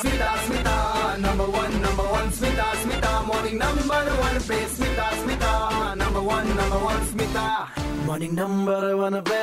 Smita, Smita, number one, number one, Smita, Smita, morning number one पे Smita, Smita, number one, number one, Smita, morning number one पे.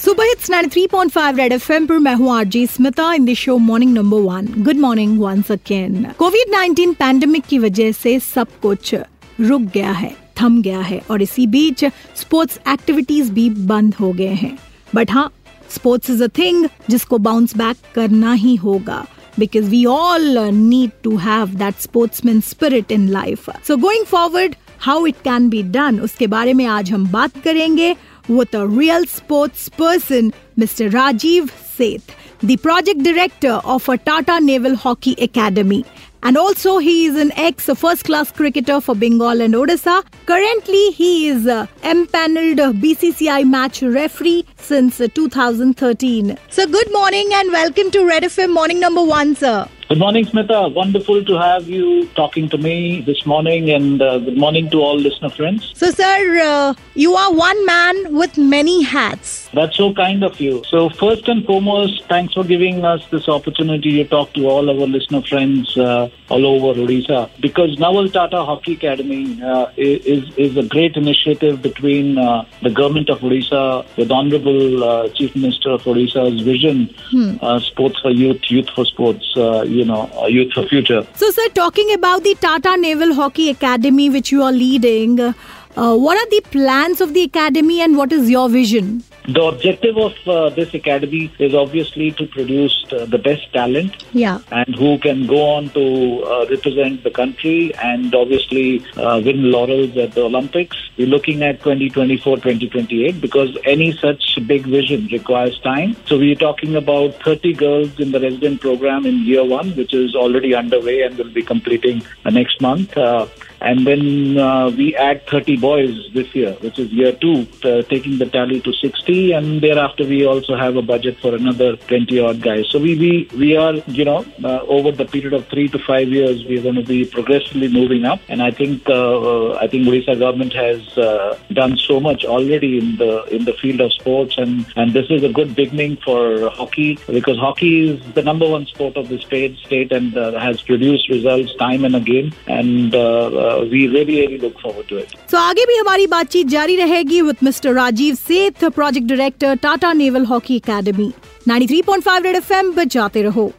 Super hits 93.5 red FM पर मैं हूँ RJ Smita in the show morning number one good morning once again COVID 19 pandemic की वजह से सब कुछ रुक गया है थम गया है और इसी बीच स्पोर्ट्स एक्टिविटीज़ भी बंद हो गए हैं। बट हाँ स्पोर्ट्स इज़ अ थिंग जिसको बाउंस बैक करना ही होगा। because we all uh, need to have that sportsman spirit in life. So going forward, how it can be done, उसके बारे में आज हम बात करेंगे with a real sports person, Mr. Rajiv Seth, the project director of a Tata Naval Hockey Academy. And also, he is an ex first class cricketer for Bengal and Odisha. Currently, he is uh, empaneled BCCI match referee since uh, 2013. So, good morning and welcome to Red FM Morning Number One, sir. Good morning, Smita. Wonderful to have you talking to me this morning, and uh, good morning to all listener friends. So, sir, uh, you are one man with many hats. That's so kind of you. So, first and foremost, thanks for giving us this opportunity to talk to all our listener friends uh, all over Odisha. Because Naval Tata Hockey Academy uh, is is a great initiative between uh, the government of Odisha, with Honorable uh, Chief Minister of Odisha's vision, uh, sports for youth, youth for sports. Uh, you know, youth for future. So, sir, talking about the Tata Naval Hockey Academy, which you are leading, uh, what are the plans of the academy and what is your vision? The objective of uh, this academy is obviously to produce uh, the best talent Yeah. and who can go on to uh, represent the country and obviously uh, win laurels at the Olympics. We're looking at 2024 2028 because any such big vision requires time. So we're talking about 30 girls in the resident program in year one, which is already underway and will be completing uh, next month. And then uh, we add 30 boys this year, which is year two, uh, taking the tally to 60. And thereafter, we also have a budget for another 20 odd guys. So we we, we are, you know, uh, over the period of three to five years, we're going to be progressively moving up. And I think uh, uh, I think Odisha government has uh, done so much already in the in the field of sports, and and this is a good beginning for hockey because hockey is the number one sport of the state state and has produced results time and again. And uh, really really look forward to it to आगे भी हमारी बातचीत जारी रहेगी with mister Rajiv Seth project director Tata naval hockey academy 93.5 red FM बजाते रहो।